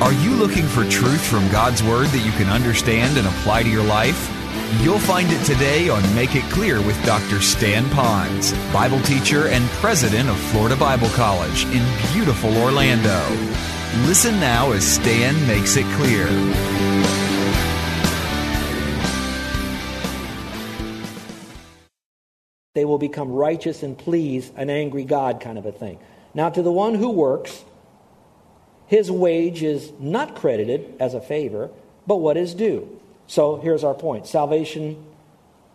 Are you looking for truth from God's Word that you can understand and apply to your life? You'll find it today on Make It Clear with Dr. Stan Ponz, Bible teacher and president of Florida Bible College in beautiful Orlando. Listen now as Stan makes it clear. They will become righteous and please an angry God, kind of a thing. Now, to the one who works, his wage is not credited as a favor, but what is due. So here's our point salvation,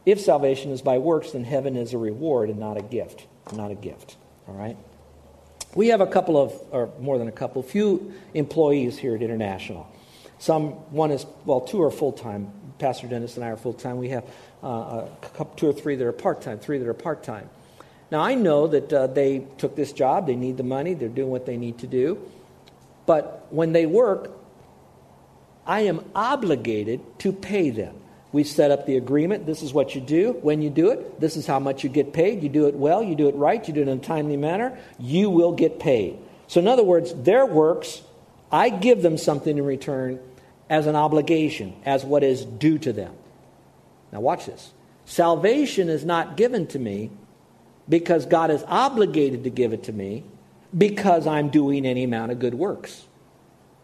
if salvation is by works, then heaven is a reward and not a gift. Not a gift. All right? We have a couple of, or more than a couple, few employees here at International. Some, one is, well, two are full time. Pastor Dennis and I are full time. We have uh, a couple, two or three that are part time, three that are part time. Now, I know that uh, they took this job, they need the money, they're doing what they need to do. But when they work, I am obligated to pay them. We set up the agreement. This is what you do. When you do it, this is how much you get paid. You do it well, you do it right, you do it in a timely manner, you will get paid. So, in other words, their works, I give them something in return as an obligation, as what is due to them. Now, watch this. Salvation is not given to me because God is obligated to give it to me because I'm doing any amount of good works.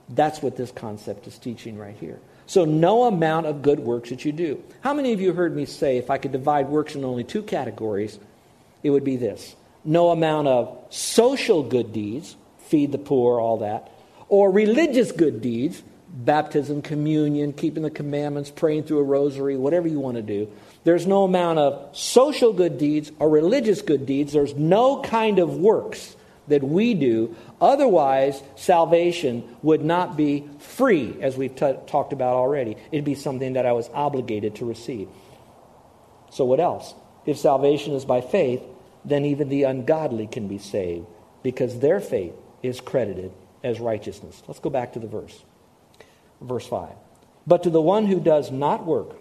That's what this concept is teaching right here. So, no amount of good works that you do. How many of you heard me say if I could divide works in only two categories, it would be this no amount of social good deeds, feed the poor, all that, or religious good deeds, baptism, communion, keeping the commandments, praying through a rosary, whatever you want to do. There's no amount of social good deeds or religious good deeds. There's no kind of works that we do. Otherwise, salvation would not be free, as we've t- talked about already. It'd be something that I was obligated to receive. So, what else? If salvation is by faith, then even the ungodly can be saved because their faith is credited as righteousness. Let's go back to the verse. Verse 5. But to the one who does not work,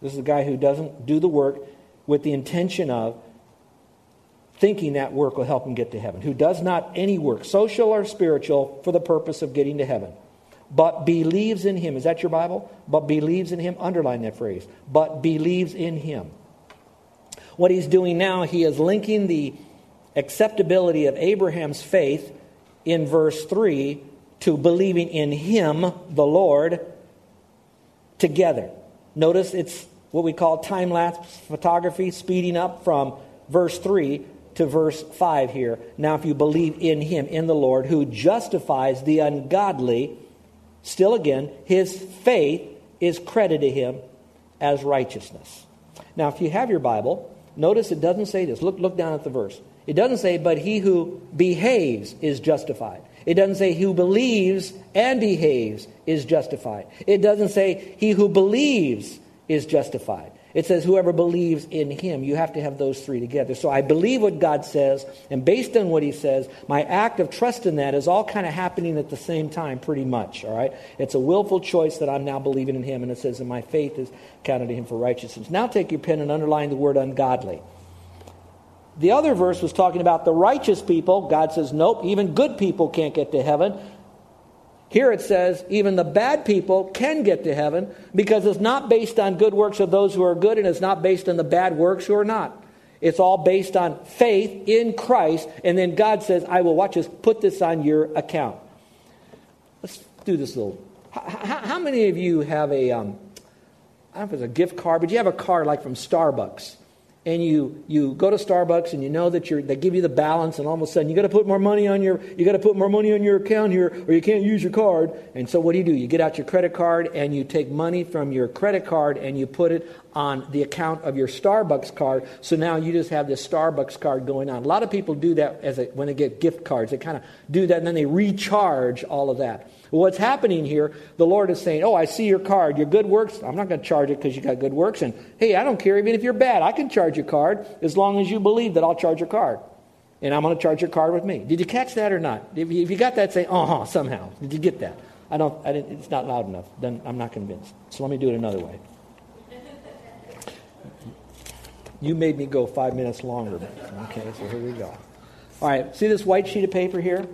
this is a guy who doesn't do the work with the intention of thinking that work will help him get to heaven, who does not any work, social or spiritual, for the purpose of getting to heaven, but believes in him. Is that your Bible? But believes in him. Underline that phrase. But believes in him. What he's doing now, he is linking the acceptability of Abraham's faith in verse 3 to believing in him, the Lord, together. Notice it's what we call time lapse photography, speeding up from verse 3 to verse 5 here. Now, if you believe in him, in the Lord, who justifies the ungodly, still again, his faith is credited to him as righteousness. Now, if you have your Bible, notice it doesn't say this. Look, look down at the verse. It doesn't say, but he who behaves is justified. It doesn't say, he who believes and behaves is justified. It doesn't say, he who believes is justified. It says, whoever believes in him. You have to have those three together. So I believe what God says, and based on what he says, my act of trust in that is all kind of happening at the same time, pretty much. All right? It's a willful choice that I'm now believing in him, and it says, and my faith is counted to him for righteousness. Now take your pen and underline the word ungodly. The other verse was talking about the righteous people. God says, nope, even good people can't get to heaven. Here it says, even the bad people can get to heaven because it's not based on good works of those who are good and it's not based on the bad works who are not. It's all based on faith in Christ. And then God says, I will, watch this, put this on your account. Let's do this little. How, how many of you have a, um, I don't know if it's a gift card, but you have a card like from Starbucks and you, you go to Starbucks and you know that you're, they give you the balance and all of a sudden you got to put more money on your you got to put more money on your account here or you can't use your card. And so what do you do? You get out your credit card and you take money from your credit card and you put it on the account of your Starbucks card. So now you just have this Starbucks card going on. A lot of people do that as a, when they get gift cards they kind of do that and then they recharge all of that what's happening here, the Lord is saying, Oh, I see your card, your good works. I'm not going to charge it because you got good works. And hey, I don't care even if you're bad. I can charge your card as long as you believe that I'll charge your card. And I'm going to charge your card with me. Did you catch that or not? If you, got that, say, uh huh, somehow. Did you get that? I don't, I didn't, it's not loud enough. Then I'm not convinced. So let me do it another way. You made me go five minutes longer. Okay, so here we go. All right, see this white sheet of paper here?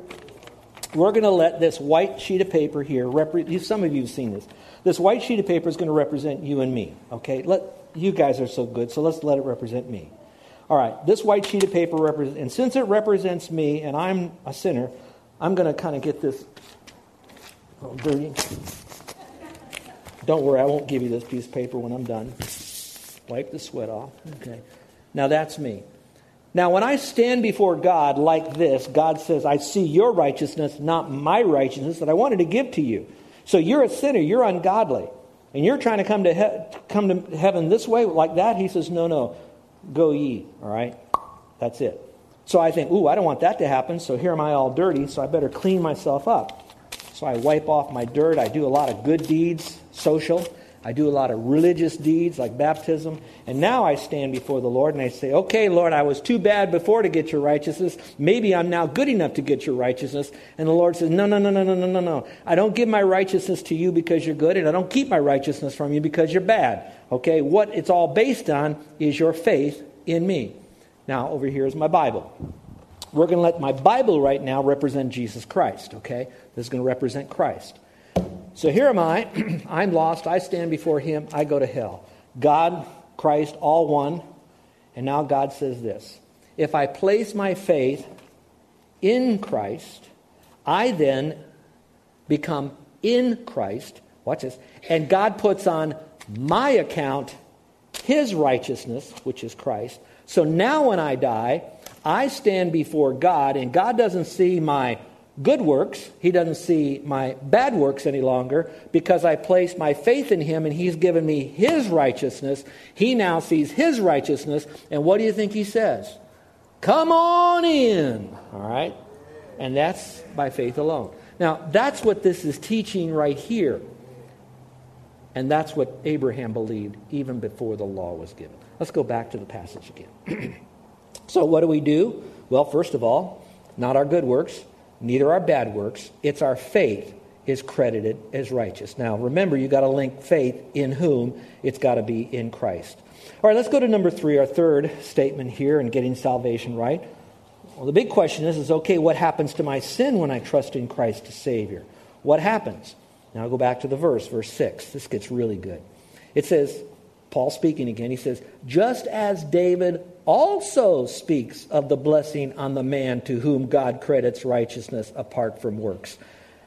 We're going to let this white sheet of paper here, repre- some of you have seen this. This white sheet of paper is going to represent you and me. Okay, let you guys are so good, so let's let it represent me. All right, this white sheet of paper represents, and since it represents me, and I'm a sinner, I'm going to kind of get this little dirty. Don't worry, I won't give you this piece of paper when I'm done. Wipe the sweat off. Okay, now that's me. Now, when I stand before God like this, God says, I see your righteousness, not my righteousness that I wanted to give to you. So you're a sinner, you're ungodly, and you're trying to come to, he- come to heaven this way, like that. He says, No, no, go ye, all right? That's it. So I think, Ooh, I don't want that to happen, so here am I all dirty, so I better clean myself up. So I wipe off my dirt. I do a lot of good deeds, social. I do a lot of religious deeds like baptism. And now I stand before the Lord and I say, Okay, Lord, I was too bad before to get your righteousness. Maybe I'm now good enough to get your righteousness. And the Lord says, No, no, no, no, no, no, no, no. I don't give my righteousness to you because you're good, and I don't keep my righteousness from you because you're bad. Okay, what it's all based on is your faith in me. Now, over here is my Bible. We're going to let my Bible right now represent Jesus Christ, okay? This is going to represent Christ. So here am I. I'm lost. I stand before him. I go to hell. God, Christ, all one. And now God says this If I place my faith in Christ, I then become in Christ. Watch this. And God puts on my account his righteousness, which is Christ. So now when I die, I stand before God, and God doesn't see my good works. He doesn't see my bad works any longer because I place my faith in him and he's given me his righteousness. He now sees his righteousness. And what do you think he says? Come on in. All right? And that's by faith alone. Now, that's what this is teaching right here. And that's what Abraham believed even before the law was given. Let's go back to the passage again. so, what do we do? Well, first of all, not our good works, neither our bad works. It's our faith is credited as righteous. Now, remember, you've got to link faith in whom? It's got to be in Christ. All right, let's go to number three, our third statement here in getting salvation right. Well, the big question is, is okay, what happens to my sin when I trust in Christ as Savior? What happens? Now I'll go back to the verse, verse 6. This gets really good. It says, Paul speaking again, he says, just as David also speaks of the blessing on the man to whom God credits righteousness apart from works.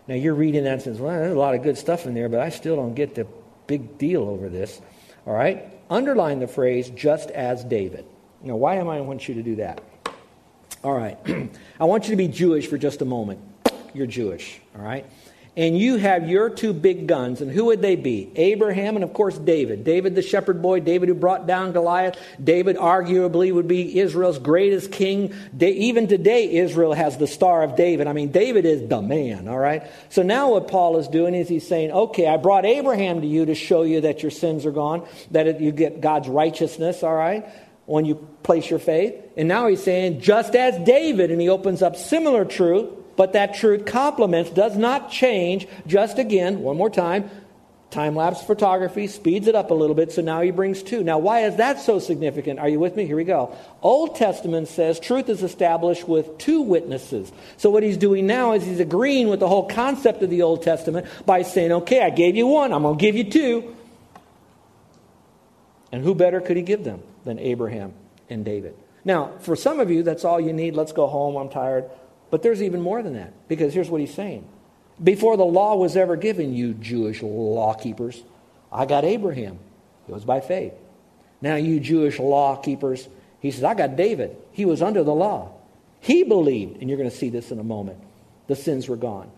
Now you're reading that and says, well, there's a lot of good stuff in there, but I still don't get the big deal over this. All right? Underline the phrase, just as David. Now, why am I want you to do that? All right. I want you to be Jewish for just a moment. You're Jewish, all right? And you have your two big guns, and who would they be? Abraham and, of course, David. David, the shepherd boy, David who brought down Goliath. David, arguably, would be Israel's greatest king. even today, Israel has the Star of David. I mean, David is the man, all right? So now what Paul is doing is he's saying, okay, I brought Abraham to you to show you that your sins are gone, that you get God's righteousness, all right? When you place your faith. And now he's saying, just as David, and he opens up similar truth but that truth complements, does not change. Just again, one more time, time lapse photography speeds it up a little bit, so now he brings two. Now, why is that so significant? Are you with me? Here we go. Old Testament says truth is established with two witnesses. So, what he's doing now is he's agreeing with the whole concept of the Old Testament by saying, okay, I gave you one, I'm going to give you two. And who better could he give them than Abraham and David? Now, for some of you, that's all you need. Let's go home. I'm tired. But there's even more than that, because here's what he's saying. Before the law was ever given, you Jewish law keepers, I got Abraham. It was by faith. Now, you Jewish law keepers, He says, I got David. He was under the law. He believed, and you're going to see this in a moment. The sins were gone.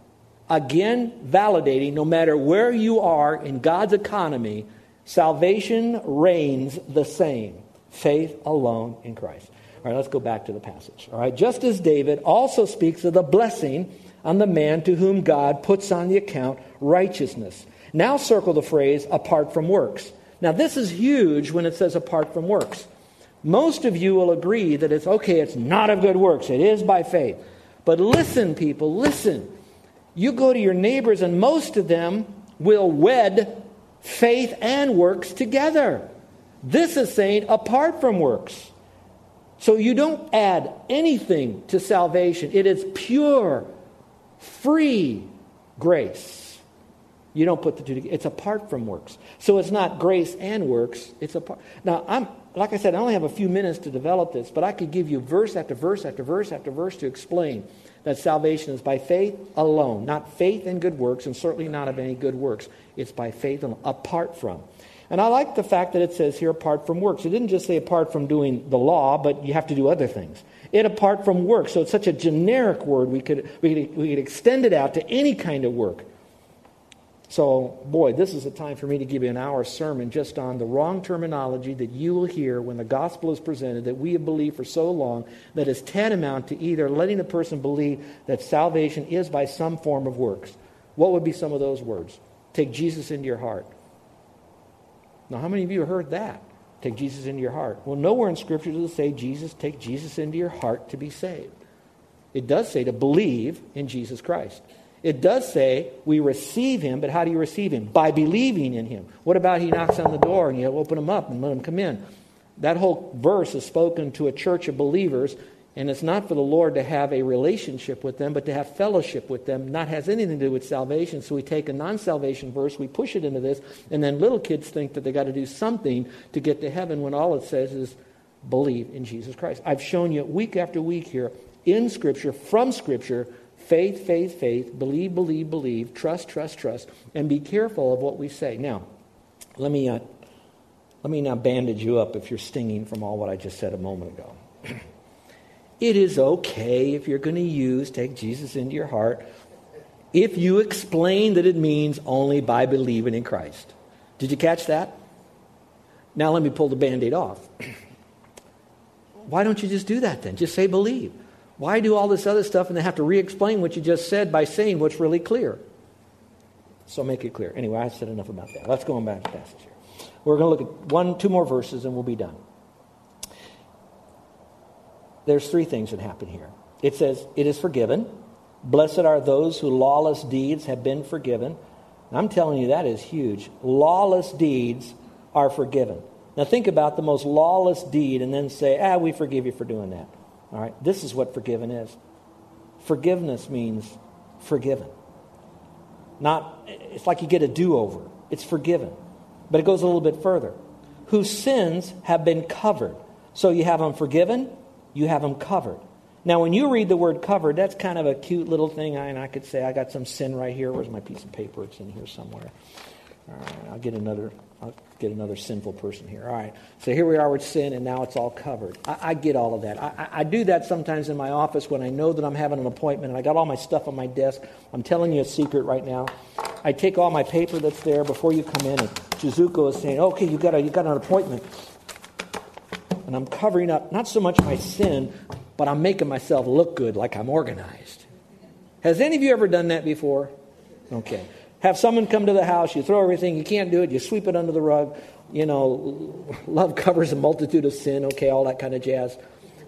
Again, validating no matter where you are in God's economy, salvation reigns the same. Faith alone in Christ. All right, let's go back to the passage. All right, just as David also speaks of the blessing on the man to whom God puts on the account righteousness. Now circle the phrase apart from works. Now, this is huge when it says apart from works. Most of you will agree that it's okay, it's not of good works, it is by faith. But listen, people, listen. You go to your neighbors, and most of them will wed faith and works together. This is saying apart from works. So you don't add anything to salvation, it is pure, free grace. You don't put the two together. It's apart from works. So it's not grace and works. It's apart. Now, I'm like I said, I only have a few minutes to develop this, but I could give you verse after verse after verse after verse to explain that salvation is by faith alone, not faith in good works, and certainly not of any good works. It's by faith alone, apart from. And I like the fact that it says here apart from works. It didn't just say apart from doing the law, but you have to do other things. It apart from work. So it's such a generic word, we could, we could, we could extend it out to any kind of work. So, boy, this is a time for me to give you an hour sermon just on the wrong terminology that you will hear when the gospel is presented that we have believed for so long that is tantamount to either letting a person believe that salvation is by some form of works. What would be some of those words? Take Jesus into your heart. Now, how many of you have heard that? Take Jesus into your heart. Well, nowhere in Scripture does it say Jesus, take Jesus into your heart to be saved. It does say to believe in Jesus Christ. It does say we receive him, but how do you receive him? By believing in him. What about he knocks on the door and you open him up and let him come in? That whole verse is spoken to a church of believers and it's not for the Lord to have a relationship with them, but to have fellowship with them. Not has anything to do with salvation. So we take a non salvation verse, we push it into this, and then little kids think that they got to do something to get to heaven when all it says is believe in Jesus Christ. I've shown you week after week here in Scripture, from Scripture, faith, faith, faith, believe, believe, believe, trust, trust, trust, and be careful of what we say. Now, let me, uh, let me now bandage you up if you're stinging from all what I just said a moment ago. It is okay if you're going to use take Jesus into your heart if you explain that it means only by believing in Christ. Did you catch that? Now let me pull the band aid off. Why don't you just do that then? Just say believe. Why do all this other stuff and then have to re explain what you just said by saying what's really clear? So make it clear. Anyway, I've said enough about that. Let's go on back to the passage here. We're going to look at one, two more verses and we'll be done there's three things that happen here. It says, It is forgiven. Blessed are those whose lawless deeds have been forgiven. I'm telling you, that is huge. Lawless deeds are forgiven. Now, think about the most lawless deed and then say, Ah, we forgive you for doing that. All right? This is what forgiven is. Forgiveness means forgiven. Not, it's like you get a do over. It's forgiven. But it goes a little bit further. Whose sins have been covered. So you have them forgiven, you have them covered. Now, when you read the word covered, that's kind of a cute little thing. I, and I could say, I got some sin right here. Where's my piece of paper? It's in here somewhere. All right, I'll get another. I'll get another sinful person here. All right. So here we are with sin, and now it's all covered. I, I get all of that. I, I, do that sometimes in my office when I know that I'm having an appointment and I got all my stuff on my desk. I'm telling you a secret right now. I take all my paper that's there before you come in, and Jizuko is saying, "Okay, you got a, you got an appointment." And I'm covering up not so much my sin, but I'm making myself look good like I'm organized. Has any of you ever done that before? Okay. Have someone come to the house, you throw everything, you can't do it, you sweep it under the rug. You know, love covers a multitude of sin, okay, all that kind of jazz.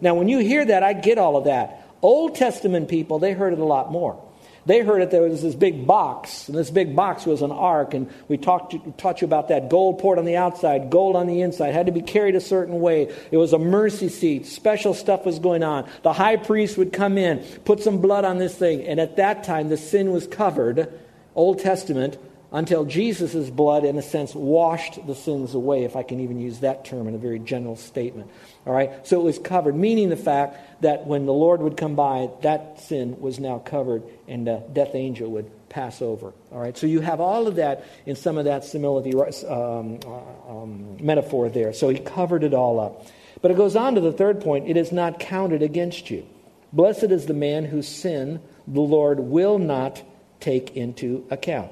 Now, when you hear that, I get all of that. Old Testament people, they heard it a lot more. They heard it there was this big box, and this big box was an ark, and we talked to, taught you about that. Gold poured on the outside, gold on the inside, had to be carried a certain way. It was a mercy seat. Special stuff was going on. The high priest would come in, put some blood on this thing, and at that time the sin was covered, Old Testament, until Jesus' blood, in a sense, washed the sins away, if I can even use that term in a very general statement. All right? So it was covered, meaning the fact that when the Lord would come by, that sin was now covered and the death angel would pass over. All right? So you have all of that in some of that simility um, uh, um, metaphor there. So he covered it all up. But it goes on to the third point it is not counted against you. Blessed is the man whose sin the Lord will not take into account.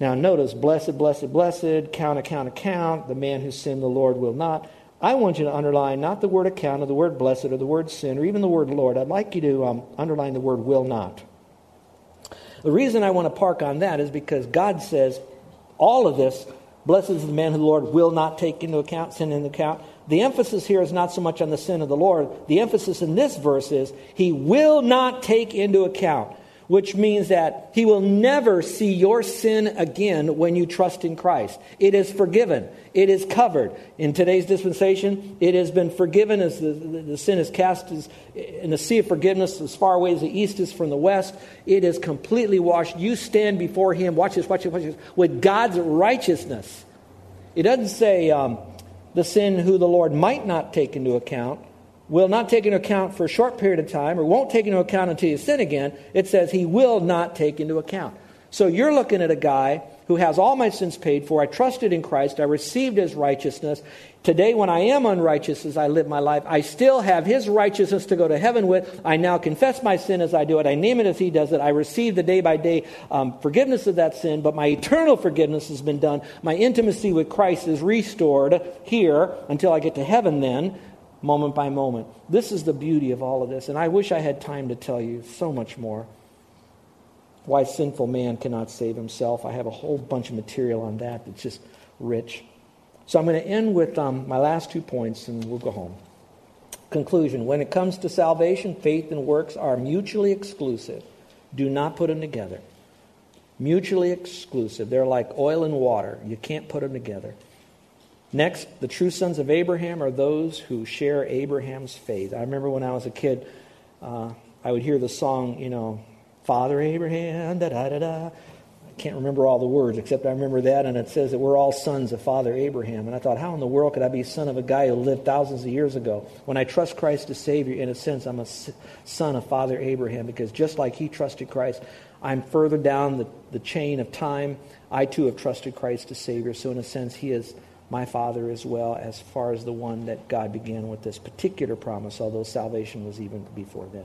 Now, notice blessed, blessed, blessed, count, account, account, the man who sinned the Lord will not. I want you to underline not the word account or the word blessed or the word sin or even the word Lord. I'd like you to um, underline the word will not. The reason I want to park on that is because God says all of this, blessed is the man who the Lord will not take into account, sin into account. The emphasis here is not so much on the sin of the Lord. The emphasis in this verse is he will not take into account which means that He will never see your sin again when you trust in Christ. It is forgiven, it is covered. In today's dispensation, it has been forgiven as the, the, the sin is cast as, in the sea of forgiveness as far away as the east is from the west. It is completely washed. You stand before Him, watch this, watch this, watch this, with God's righteousness. It doesn't say um, the sin who the Lord might not take into account will not take into account for a short period of time or won't take into account until you sin again, it says he will not take into account. So you're looking at a guy who has all my sins paid for. I trusted in Christ. I received his righteousness. Today, when I am unrighteous as I live my life, I still have his righteousness to go to heaven with. I now confess my sin as I do it. I name it as he does it. I receive the day by day um, forgiveness of that sin, but my eternal forgiveness has been done. My intimacy with Christ is restored here until I get to heaven then moment by moment. This is the beauty of all of this. And I wish I had time to tell you so much more. Why sinful man cannot save himself. I have a whole bunch of material on that that's just rich. So I'm going to end with um, my last two points and we'll go home. Conclusion When it comes to salvation, faith and works are mutually exclusive. Do not put them together. Mutually exclusive. They're like oil and water. You can't put them together. Next, the true sons of Abraham are those who share Abraham's faith. I remember when I was a kid, uh, I would hear the song, you know, Father Abraham, da da da da. I can't remember all the words, except I remember that, and it says that we're all sons of Father Abraham. And I thought, how in the world could I be son of a guy who lived thousands of years ago? When I trust Christ as Savior, in a sense, I'm a son of Father Abraham, because just like he trusted Christ, I'm further down the, the chain of time. I too have trusted Christ as Savior. So, in a sense, he is my father as well, as far as the one that God began with this particular promise, although salvation was even before then.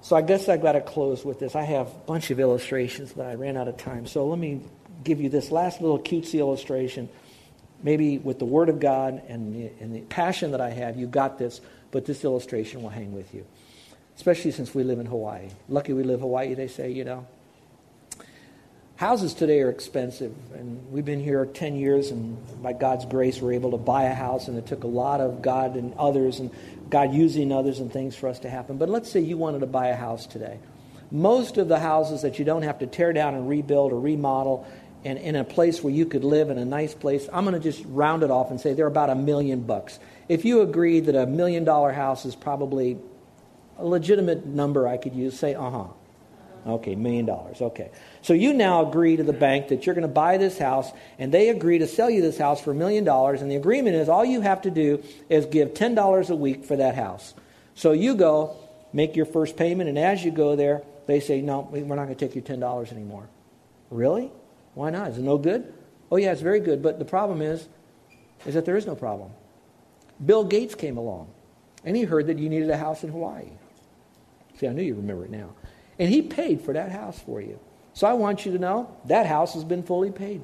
So I guess I've got to close with this. I have a bunch of illustrations, but I ran out of time. So let me give you this last little cutesy illustration. Maybe with the Word of God and the, and the passion that I have, you got this, but this illustration will hang with you. Especially since we live in Hawaii. Lucky we live Hawaii, they say, you know. Houses today are expensive, and we've been here 10 years, and by God's grace, we're able to buy a house, and it took a lot of God and others, and God using others and things for us to happen. But let's say you wanted to buy a house today. Most of the houses that you don't have to tear down and rebuild or remodel, and in a place where you could live in a nice place, I'm going to just round it off and say they're about a million bucks. If you agree that a million dollar house is probably a legitimate number I could use, say, uh huh. Okay, million dollars. Okay. So you now agree to the bank that you're going to buy this house, and they agree to sell you this house for a million dollars, and the agreement is all you have to do is give $10 a week for that house. So you go, make your first payment, and as you go there, they say, no, we're not going to take your $10 anymore. Really? Why not? Is it no good? Oh, yeah, it's very good, but the problem is, is that there is no problem. Bill Gates came along, and he heard that you needed a house in Hawaii. See, I knew you remember it now. And he paid for that house for you. So I want you to know that house has been fully paid.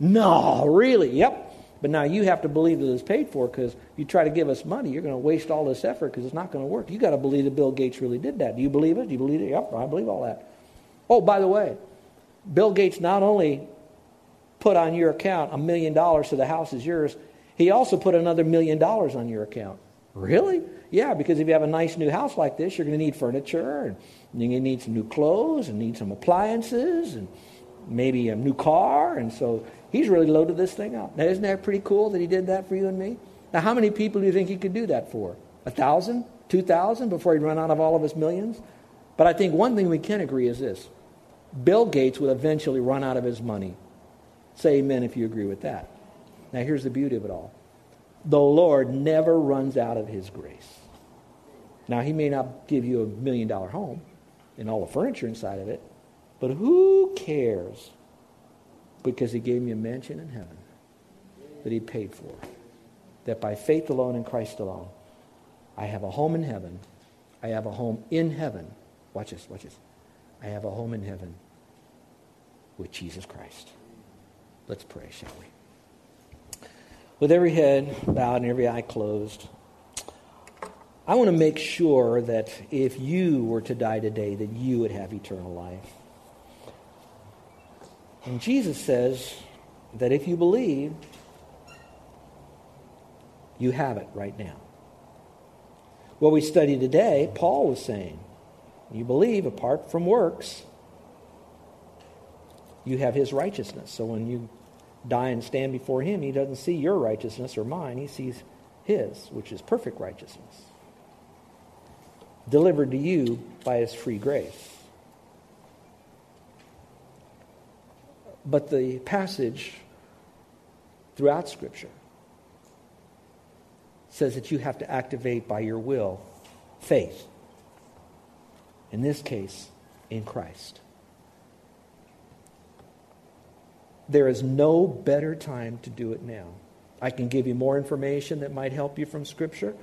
No, really? Yep. But now you have to believe that it's paid for because you try to give us money, you're going to waste all this effort because it's not going to work. You got to believe that Bill Gates really did that. Do you believe it? Do you believe it? Yep, I believe all that. Oh, by the way, Bill Gates not only put on your account a million dollars so the house is yours, he also put another million dollars on your account. Really? Yeah, because if you have a nice new house like this, you're going to need furniture and you're going to need some new clothes and need some appliances and maybe a new car. And so he's really loaded this thing up. Now, isn't that pretty cool that he did that for you and me? Now, how many people do you think he could do that for? A thousand? Two thousand before he'd run out of all of his millions? But I think one thing we can agree is this Bill Gates would eventually run out of his money. Say amen if you agree with that. Now, here's the beauty of it all the Lord never runs out of his grace. Now, he may not give you a million dollar home, and all the furniture inside of it. But who cares? Because he gave me a mansion in heaven that he paid for. That by faith alone in Christ alone, I have a home in heaven. I have a home in heaven. Watch this, watch this. I have a home in heaven with Jesus Christ. Let's pray, shall we? With every head bowed and every eye closed, I want to make sure that if you were to die today, that you would have eternal life. And Jesus says that if you believe, you have it right now. What we study today, Paul was saying, you believe apart from works, you have his righteousness. So when you die and stand before him, he doesn't see your righteousness or mine, he sees his, which is perfect righteousness, delivered to you by his free grace. But the passage throughout Scripture says that you have to activate by your will faith. In this case, in Christ. There is no better time to do it now. I can give you more information that might help you from Scripture.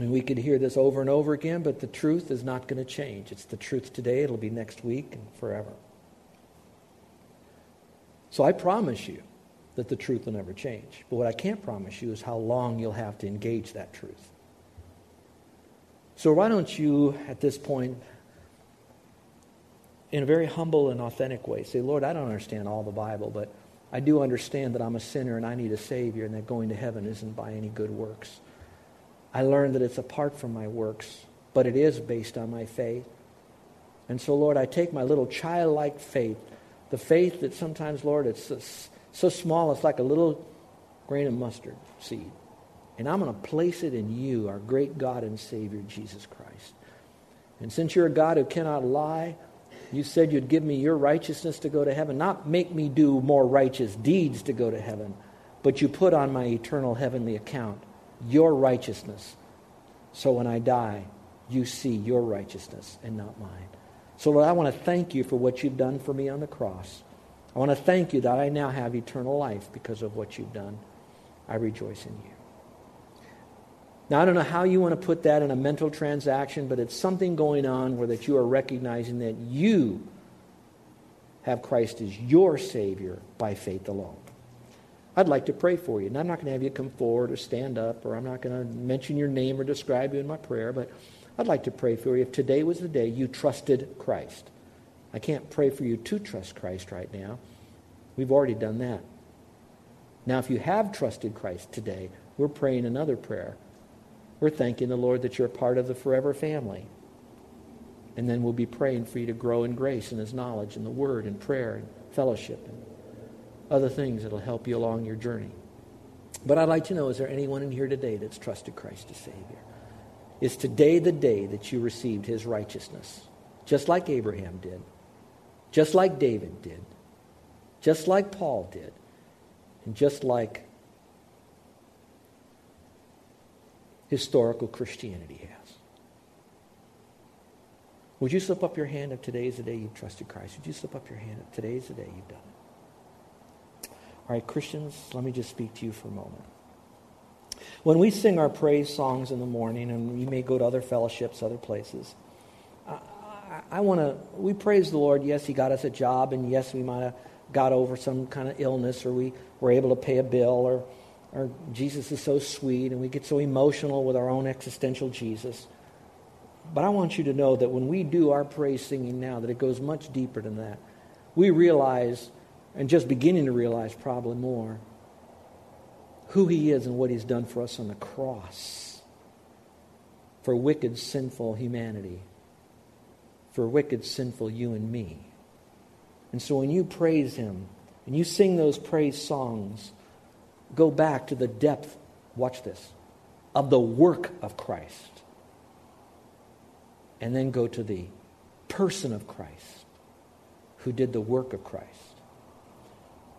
And we could hear this over and over again, but the truth is not going to change. It's the truth today, it'll be next week, and forever. So I promise you that the truth will never change. But what I can't promise you is how long you'll have to engage that truth. So why don't you, at this point, in a very humble and authentic way, say, Lord, I don't understand all the Bible, but I do understand that I'm a sinner and I need a Savior and that going to heaven isn't by any good works. I learned that it's apart from my works, but it is based on my faith. And so, Lord, I take my little childlike faith, the faith that sometimes, Lord, it's so, so small it's like a little grain of mustard seed. And I'm going to place it in you, our great God and Savior, Jesus Christ. And since you're a God who cannot lie, you said you'd give me your righteousness to go to heaven, not make me do more righteous deeds to go to heaven, but you put on my eternal heavenly account your righteousness. So when I die, you see your righteousness and not mine. So, Lord, I want to thank you for what you've done for me on the cross. I want to thank you that I now have eternal life because of what you've done. I rejoice in you. Now, I don't know how you want to put that in a mental transaction, but it's something going on where that you are recognizing that you have Christ as your Savior by faith alone. I'd like to pray for you. And I'm not going to have you come forward or stand up, or I'm not going to mention your name or describe you in my prayer, but I'd like to pray for you if today was the day you trusted Christ. I can't pray for you to trust Christ right now. We've already done that. Now, if you have trusted Christ today, we're praying another prayer. We're thanking the Lord that you're part of the forever family. And then we'll be praying for you to grow in grace and His knowledge and the Word and prayer and fellowship and other things that'll help you along your journey. But I'd like to know is there anyone in here today that's trusted Christ as Savior? Is today the day that you received His righteousness? Just like Abraham did, just like David did, just like Paul did, and just like historical Christianity has. Would you slip up your hand if today is the day you've trusted Christ? Would you slip up your hand if today is the day you've done it? All right, Christians, let me just speak to you for a moment. When we sing our praise songs in the morning, and we may go to other fellowships, other places, I, I, I want to, we praise the Lord. Yes, He got us a job, and yes, we might have got over some kind of illness, or we were able to pay a bill, or or Jesus is so sweet, and we get so emotional with our own existential Jesus. But I want you to know that when we do our praise singing now, that it goes much deeper than that. We realize, and just beginning to realize probably more, who He is and what He's done for us on the cross for wicked, sinful humanity, for wicked, sinful you and me. And so when you praise Him and you sing those praise songs, go back to the depth, watch this, of the work of Christ. And then go to the person of Christ who did the work of Christ.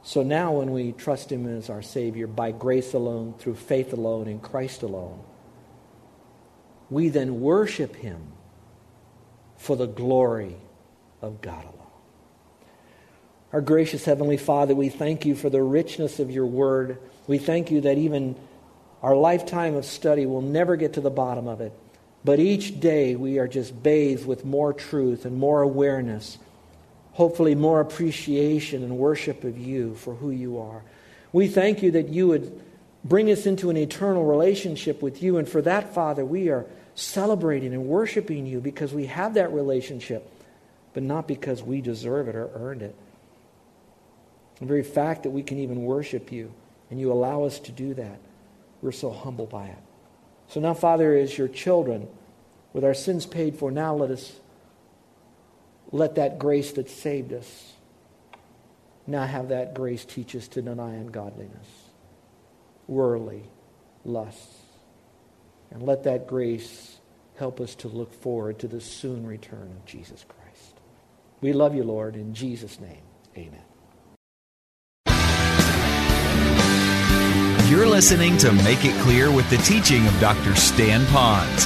So now, when we trust Him as our Savior by grace alone, through faith alone, in Christ alone, we then worship Him for the glory of God alone. Our gracious Heavenly Father, we thank you for the richness of your word. We thank you that even Our lifetime of study will never get to the bottom of it. But each day we are just bathed with more truth and more awareness, hopefully more appreciation and worship of you for who you are. We thank you that you would bring us into an eternal relationship with you. And for that, Father, we are celebrating and worshiping you because we have that relationship, but not because we deserve it or earned it. The very fact that we can even worship you and you allow us to do that, we're so humbled by it. So now, Father, as your children, with our sins paid for, now let us let that grace that saved us now have that grace teach us to deny ungodliness, worldly lusts. And let that grace help us to look forward to the soon return of Jesus Christ. We love you, Lord. In Jesus' name, amen. You're listening to Make It Clear with the teaching of Dr. Stan Ponz,